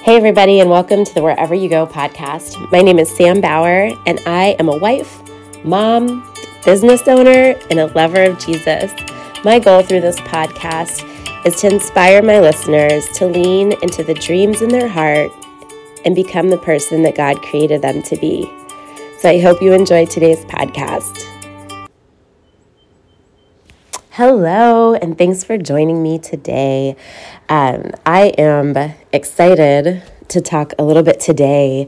Hey, everybody, and welcome to the Wherever You Go podcast. My name is Sam Bauer, and I am a wife, mom, business owner, and a lover of Jesus. My goal through this podcast is to inspire my listeners to lean into the dreams in their heart and become the person that God created them to be. So I hope you enjoy today's podcast. Hello, and thanks for joining me today. Um, I am excited to talk a little bit today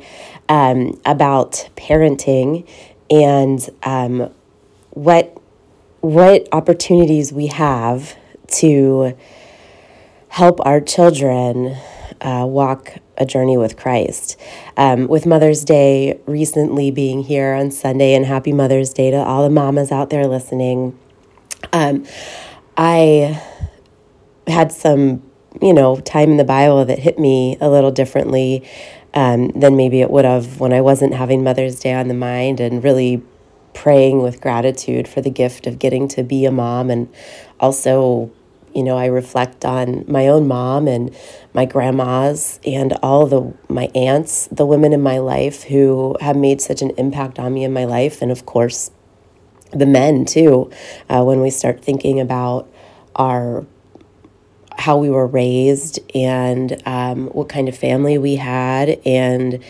um, about parenting and um, what what opportunities we have to help our children uh, walk a journey with Christ. Um, with Mother's Day recently being here on Sunday, and happy Mother's Day to all the mamas out there listening. Um, I had some, you know, time in the Bible that hit me a little differently um, than maybe it would have when I wasn't having Mother's Day on the mind and really praying with gratitude for the gift of getting to be a mom and also you know i reflect on my own mom and my grandmas and all the my aunts the women in my life who have made such an impact on me in my life. And of course the men too uh, when we start thinking about our how we were raised and um, what kind of family we had and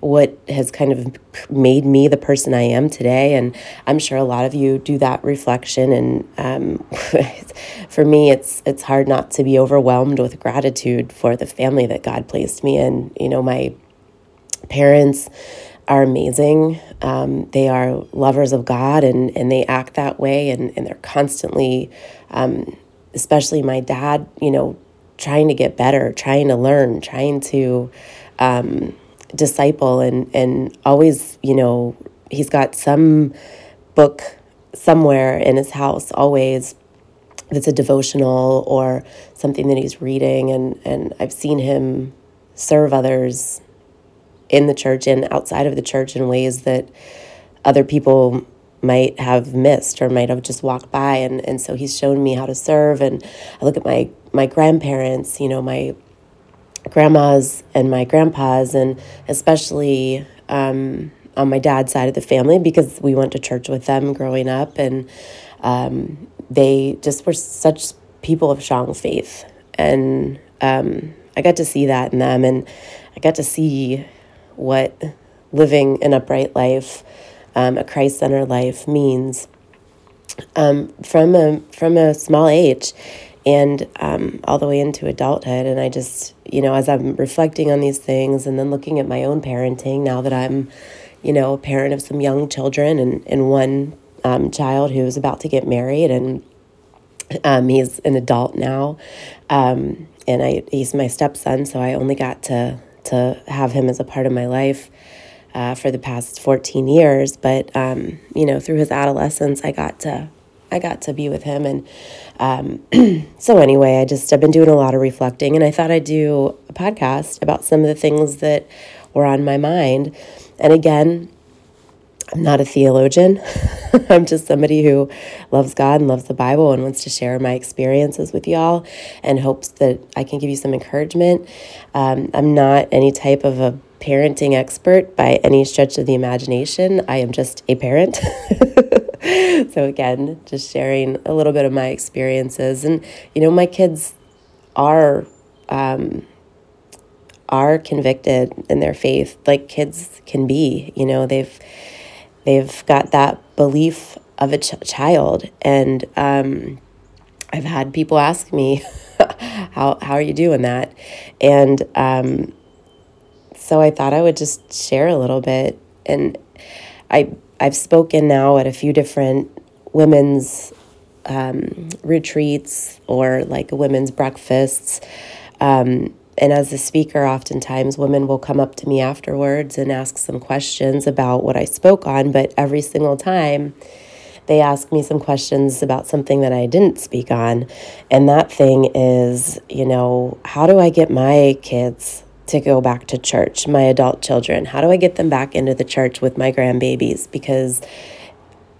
what has kind of made me the person I am today. And I'm sure a lot of you do that reflection. And um, for me, it's it's hard not to be overwhelmed with gratitude for the family that God placed me in. You know, my parents are amazing. Um, they are lovers of God and, and they act that way and, and they're constantly, um, especially my dad, you know, trying to get better, trying to learn, trying to um, disciple and, and always, you know, he's got some book somewhere in his house always that's a devotional or something that he's reading and, and I've seen him serve others in the church and outside of the church in ways that other people might have missed or might have just walked by. And, and so he's shown me how to serve. And I look at my my grandparents, you know, my grandmas and my grandpas and especially um, on my dad's side of the family because we went to church with them growing up. And um, they just were such people of strong faith. And um, I got to see that in them. And I got to see what living an upright life, um, a Christ centered life means um, from a from a small age, and um, all the way into adulthood. And I just, you know, as I'm reflecting on these things, and then looking at my own parenting now that I'm, you know, a parent of some young children and and one um, child who's about to get married and. Um, he's an adult now, um, and I he's my stepson, so I only got to to have him as a part of my life uh, for the past 14 years. But um, you know, through his adolescence, I got to I got to be with him, and um, so anyway, I just I've been doing a lot of reflecting, and I thought I'd do a podcast about some of the things that were on my mind. And again, I'm not a theologian. I'm just somebody who loves God and loves the Bible and wants to share my experiences with y'all and hopes that I can give you some encouragement. Um, I'm not any type of a parenting expert by any stretch of the imagination. I am just a parent. so, again, just sharing a little bit of my experiences. And, you know, my kids are. Um, are convicted in their faith like kids can be you know they've they've got that belief of a ch- child. And um, I've had people ask me, how, how are you doing that? And um, so I thought I would just share a little bit. And I, I've spoken now at a few different women's um, retreats or like women's breakfasts. Um, and as a speaker, oftentimes women will come up to me afterwards and ask some questions about what I spoke on, but every single time they ask me some questions about something that I didn't speak on. And that thing is, you know, how do I get my kids to go back to church, my adult children? How do I get them back into the church with my grandbabies? Because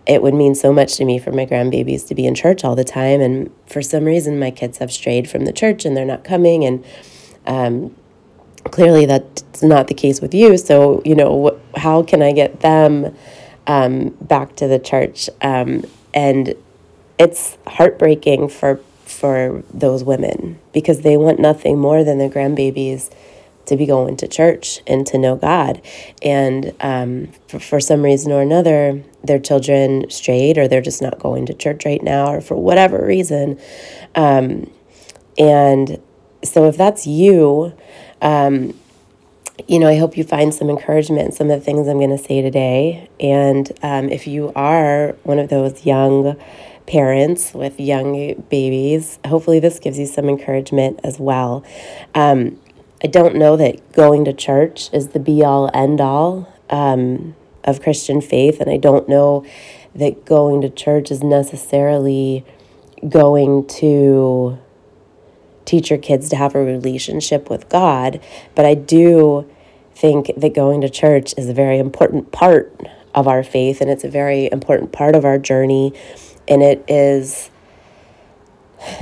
it would mean so much to me for my grandbabies to be in church all the time. And for some reason, my kids have strayed from the church and they're not coming. And um, clearly that's not the case with you. So, you know, wh- how can I get them um, back to the church? Um, and it's heartbreaking for for those women because they want nothing more than their grandbabies to be going to church and to know God. And um, for, for some reason or another, their children strayed or they're just not going to church right now or for whatever reason. Um, and so if that's you, um, you know, I hope you find some encouragement in some of the things I'm going to say today. And um, if you are one of those young parents with young babies, hopefully this gives you some encouragement as well. Um, I don't know that going to church is the be all end all um, of Christian faith, and I don't know that going to church is necessarily going to teach your kids to have a relationship with God, but I do think that going to church is a very important part of our faith and it's a very important part of our journey. And it is,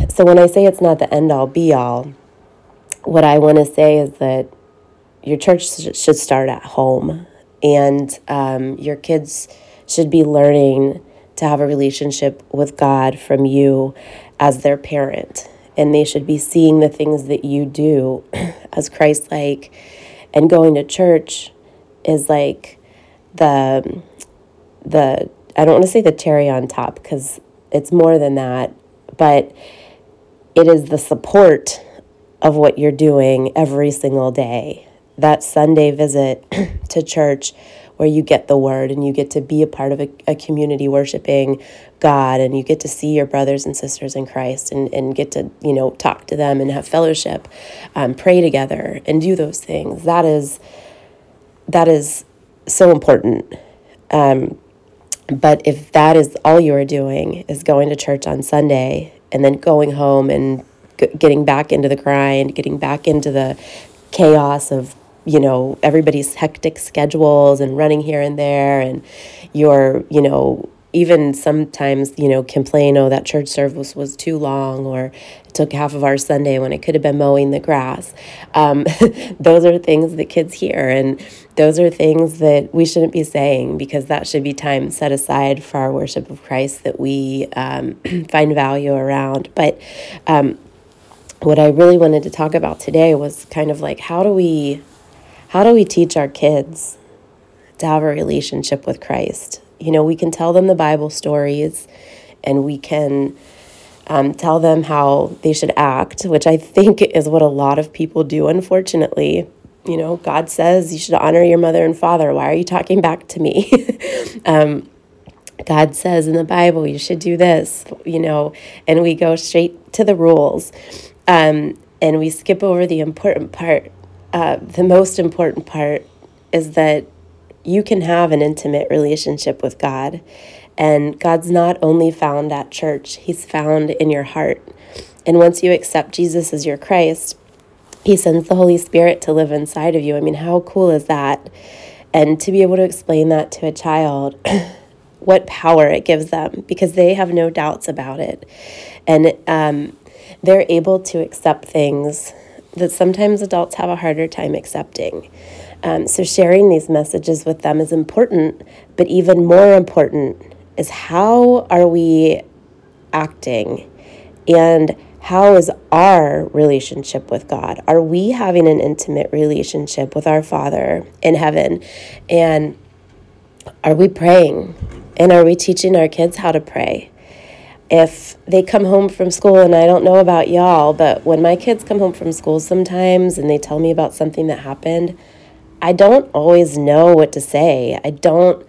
so when I say it's not the end all be all, what I want to say is that your church should start at home and um, your kids should be learning to have a relationship with God from you as their parent and they should be seeing the things that you do as Christ like. And going to church is like the the I don't want to say the cherry on top because it's more than that, but it is the support of what you're doing every single day. That Sunday visit to church where you get the word and you get to be a part of a, a community worshiping God and you get to see your brothers and sisters in Christ and, and get to, you know, talk to them and have fellowship, um, pray together and do those things. That is that is so important. Um, but if that is all you are doing is going to church on Sunday and then going home and g- getting back into the grind, getting back into the chaos of you know everybody's hectic schedules and running here and there and you're you know even sometimes you know complain oh that church service was too long or it took half of our sunday when it could have been mowing the grass. Um, those are things that kids hear and those are things that we shouldn't be saying because that should be time set aside for our worship of christ that we um, find value around. But um, what i really wanted to talk about today was kind of like how do we how do we teach our kids to have a relationship with Christ? You know, we can tell them the Bible stories and we can um, tell them how they should act, which I think is what a lot of people do, unfortunately. You know, God says you should honor your mother and father. Why are you talking back to me? um, God says in the Bible you should do this, you know, and we go straight to the rules. Um, and we skip over the important part uh, the most important part is that you can have an intimate relationship with God. And God's not only found at church, He's found in your heart. And once you accept Jesus as your Christ, He sends the Holy Spirit to live inside of you. I mean, how cool is that? And to be able to explain that to a child, what power it gives them because they have no doubts about it. And um, they're able to accept things that sometimes adults have a harder time accepting. Um, so, sharing these messages with them is important, but even more important is how are we acting and how is our relationship with God? Are we having an intimate relationship with our Father in heaven? And are we praying? And are we teaching our kids how to pray? If they come home from school, and I don't know about y'all, but when my kids come home from school sometimes and they tell me about something that happened, I don't always know what to say. I don't,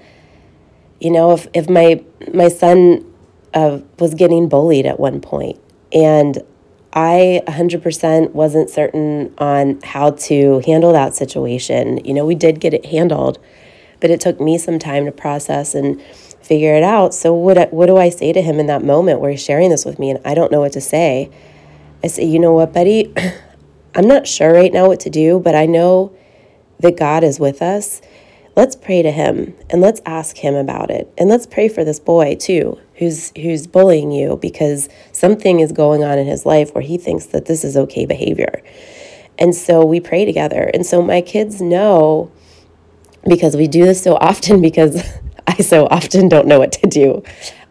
you know, if, if my my son uh, was getting bullied at one point and I 100% wasn't certain on how to handle that situation. You know, we did get it handled, but it took me some time to process and figure it out. So what what do I say to him in that moment where he's sharing this with me and I don't know what to say? I say, "You know what, buddy? I'm not sure right now what to do, but I know that God is with us. Let's pray to him and let's ask him about it. And let's pray for this boy too, who's who's bullying you because something is going on in his life where he thinks that this is okay behavior." And so we pray together. And so my kids know because we do this so often because I so often don't know what to do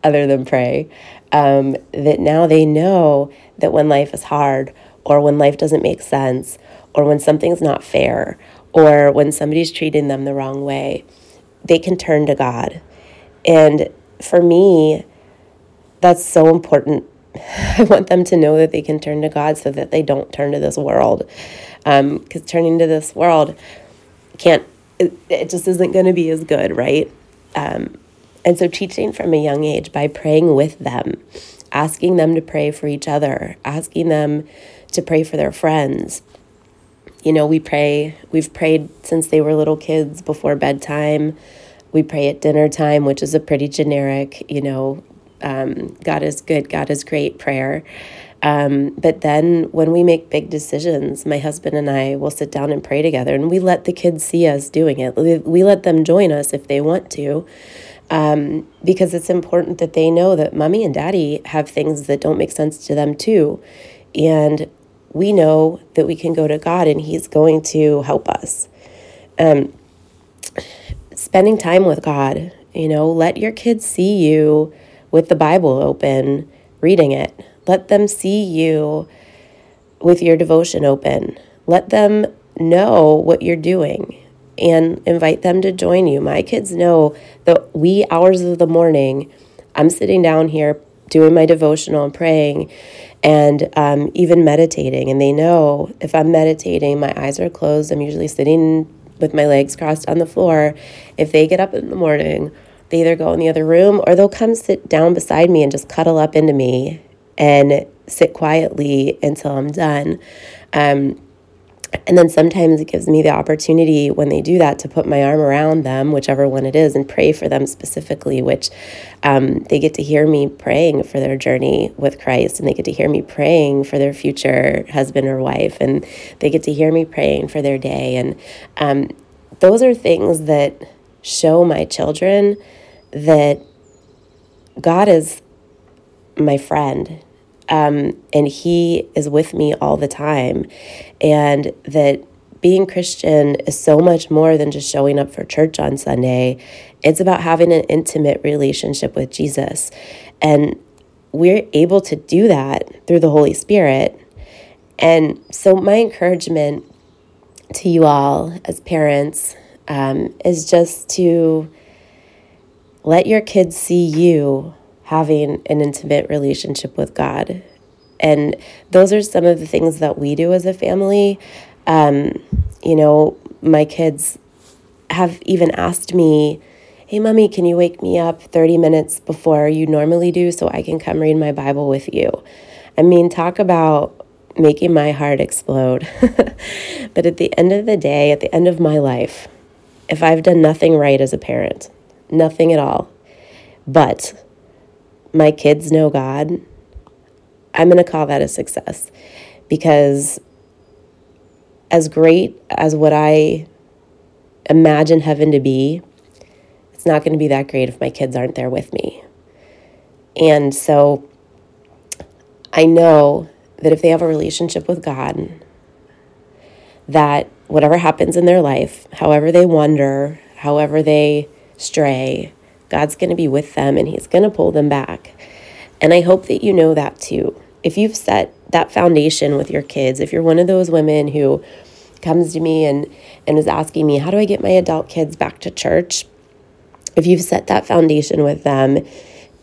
other than pray. Um, that now they know that when life is hard or when life doesn't make sense or when something's not fair or when somebody's treating them the wrong way, they can turn to God. And for me, that's so important. I want them to know that they can turn to God so that they don't turn to this world. Because um, turning to this world can't, it, it just isn't going to be as good, right? Um, and so, teaching from a young age by praying with them, asking them to pray for each other, asking them to pray for their friends. You know, we pray, we've prayed since they were little kids before bedtime. We pray at dinner time, which is a pretty generic, you know, um, God is good, God is great prayer. Um, but then when we make big decisions, my husband and I will sit down and pray together and we let the kids see us doing it. We let them join us if they want to um, because it's important that they know that mommy and daddy have things that don't make sense to them too. And we know that we can go to God and He's going to help us. Um, spending time with God, you know, let your kids see you with the Bible open, reading it. Let them see you with your devotion open. Let them know what you're doing and invite them to join you. My kids know the wee hours of the morning, I'm sitting down here doing my devotional and praying and um, even meditating. And they know if I'm meditating, my eyes are closed. I'm usually sitting with my legs crossed on the floor. If they get up in the morning, they either go in the other room or they'll come sit down beside me and just cuddle up into me and sit quietly until I'm done. Um, and then sometimes it gives me the opportunity when they do that to put my arm around them, whichever one it is, and pray for them specifically, which um, they get to hear me praying for their journey with Christ, and they get to hear me praying for their future husband or wife, and they get to hear me praying for their day. And um, those are things that show my children that God is my friend um, and He is with me all the time. And that being Christian is so much more than just showing up for church on Sunday. It's about having an intimate relationship with Jesus. And we're able to do that through the Holy Spirit. And so, my encouragement to you all as parents um, is just to let your kids see you having an intimate relationship with God. And those are some of the things that we do as a family. Um, you know, my kids have even asked me, Hey, mommy, can you wake me up 30 minutes before you normally do so I can come read my Bible with you? I mean, talk about making my heart explode. but at the end of the day, at the end of my life, if I've done nothing right as a parent, nothing at all, but my kids know God, I'm going to call that a success because as great as what I imagine heaven to be, it's not going to be that great if my kids aren't there with me. And so I know that if they have a relationship with God, that whatever happens in their life, however they wander, however they stray, God's going to be with them and He's going to pull them back. And I hope that you know that too. If you've set that foundation with your kids, if you're one of those women who comes to me and, and is asking me, How do I get my adult kids back to church? If you've set that foundation with them,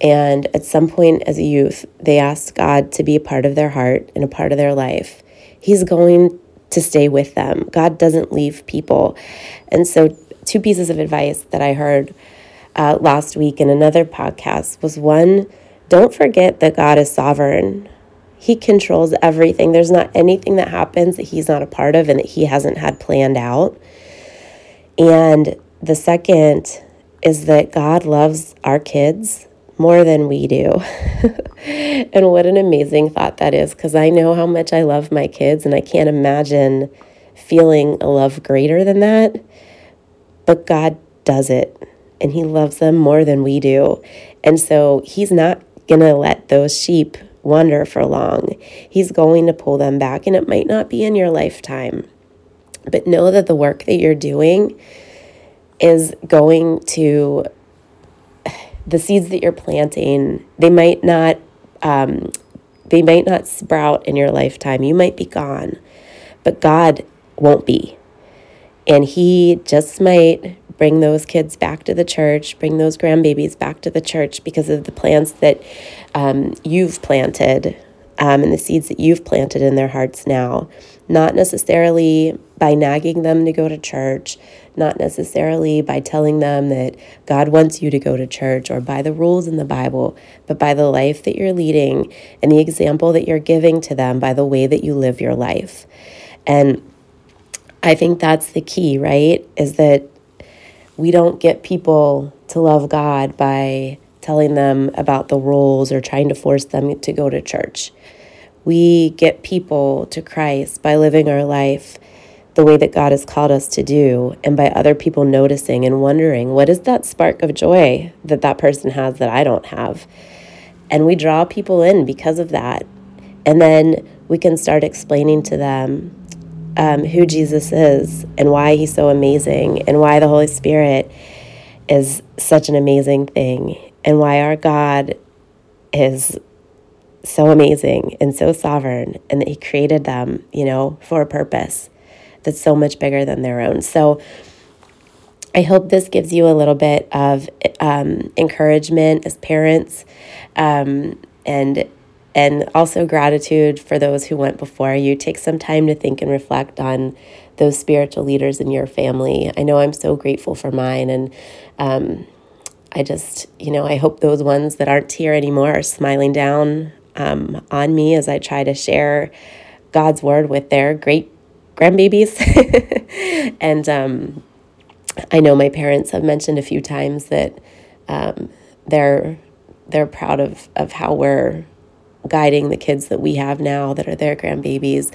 and at some point as a youth, they ask God to be a part of their heart and a part of their life, He's going to stay with them. God doesn't leave people. And so, two pieces of advice that I heard uh, last week in another podcast was one, don't forget that God is sovereign. He controls everything. There's not anything that happens that He's not a part of and that He hasn't had planned out. And the second is that God loves our kids more than we do. and what an amazing thought that is because I know how much I love my kids and I can't imagine feeling a love greater than that. But God does it and he loves them more than we do. And so he's not going to let those sheep wander for long. He's going to pull them back, and it might not be in your lifetime. But know that the work that you're doing is going to, the seeds that you're planting, they might not. Um, they might not sprout in your lifetime. You might be gone, but God won't be. And He just might bring those kids back to the church, bring those grandbabies back to the church because of the plants that um, you've planted um, and the seeds that you've planted in their hearts now. Not necessarily by nagging them to go to church, not necessarily by telling them that God wants you to go to church or by the rules in the Bible, but by the life that you're leading and the example that you're giving to them by the way that you live your life. And I think that's the key, right? Is that we don't get people to love God by telling them about the rules or trying to force them to go to church. We get people to Christ by living our life the way that God has called us to do and by other people noticing and wondering what is that spark of joy that that person has that I don't have. And we draw people in because of that. And then we can start explaining to them um, who Jesus is and why he's so amazing and why the Holy Spirit is such an amazing thing and why our God is so amazing and so sovereign and that he created them, you know, for a purpose that's so much bigger than their own. So I hope this gives you a little bit of um, encouragement as parents um, and and also gratitude for those who went before you. Take some time to think and reflect on those spiritual leaders in your family. I know I'm so grateful for mine, and um, I just, you know, I hope those ones that aren't here anymore are smiling down um, on me as I try to share God's word with their great grandbabies. and um, I know my parents have mentioned a few times that um, they're they're proud of of how we're guiding the kids that we have now that are their grandbabies.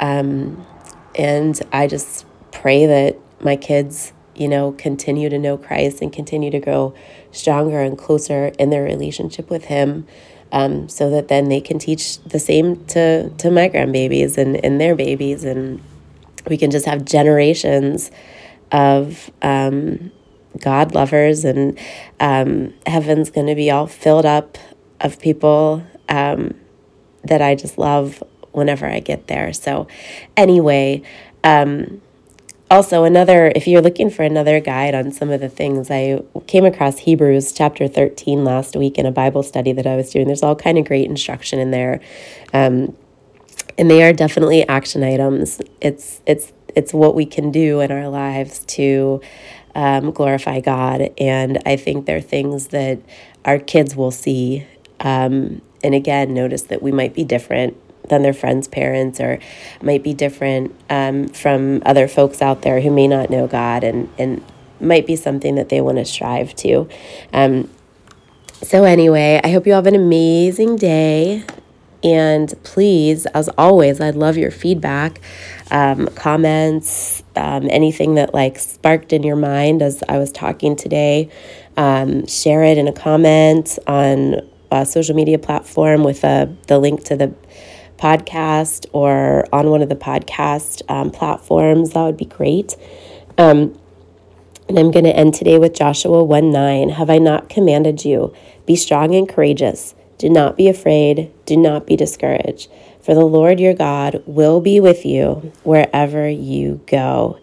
Um, and I just pray that my kids, you know, continue to know Christ and continue to grow stronger and closer in their relationship with Him. Um, so that then they can teach the same to, to my grandbabies and, and their babies. And we can just have generations of um, God lovers, and um, heaven's going to be all filled up of people um, that I just love whenever I get there. So, anyway, um, also another, if you're looking for another guide on some of the things, I came across Hebrews chapter 13 last week in a Bible study that I was doing. There's all kind of great instruction in there. Um, and they are definitely action items. It's, it's, it's what we can do in our lives to um, glorify God. And I think they're things that our kids will see um, and again notice that we might be different than their friends' parents or might be different um, from other folks out there who may not know God and, and might be something that they want to strive to. Um, so, anyway, I hope you have an amazing day. And please, as always, I'd love your feedback, um, comments, um, anything that like sparked in your mind as I was talking today. Um, share it in a comment on uh, social media platform with uh, the link to the podcast or on one of the podcast um, platforms, that would be great. Um, and I'm going to end today with Joshua 1 9. Have I not commanded you? Be strong and courageous. Do not be afraid. Do not be discouraged. For the Lord your God will be with you wherever you go.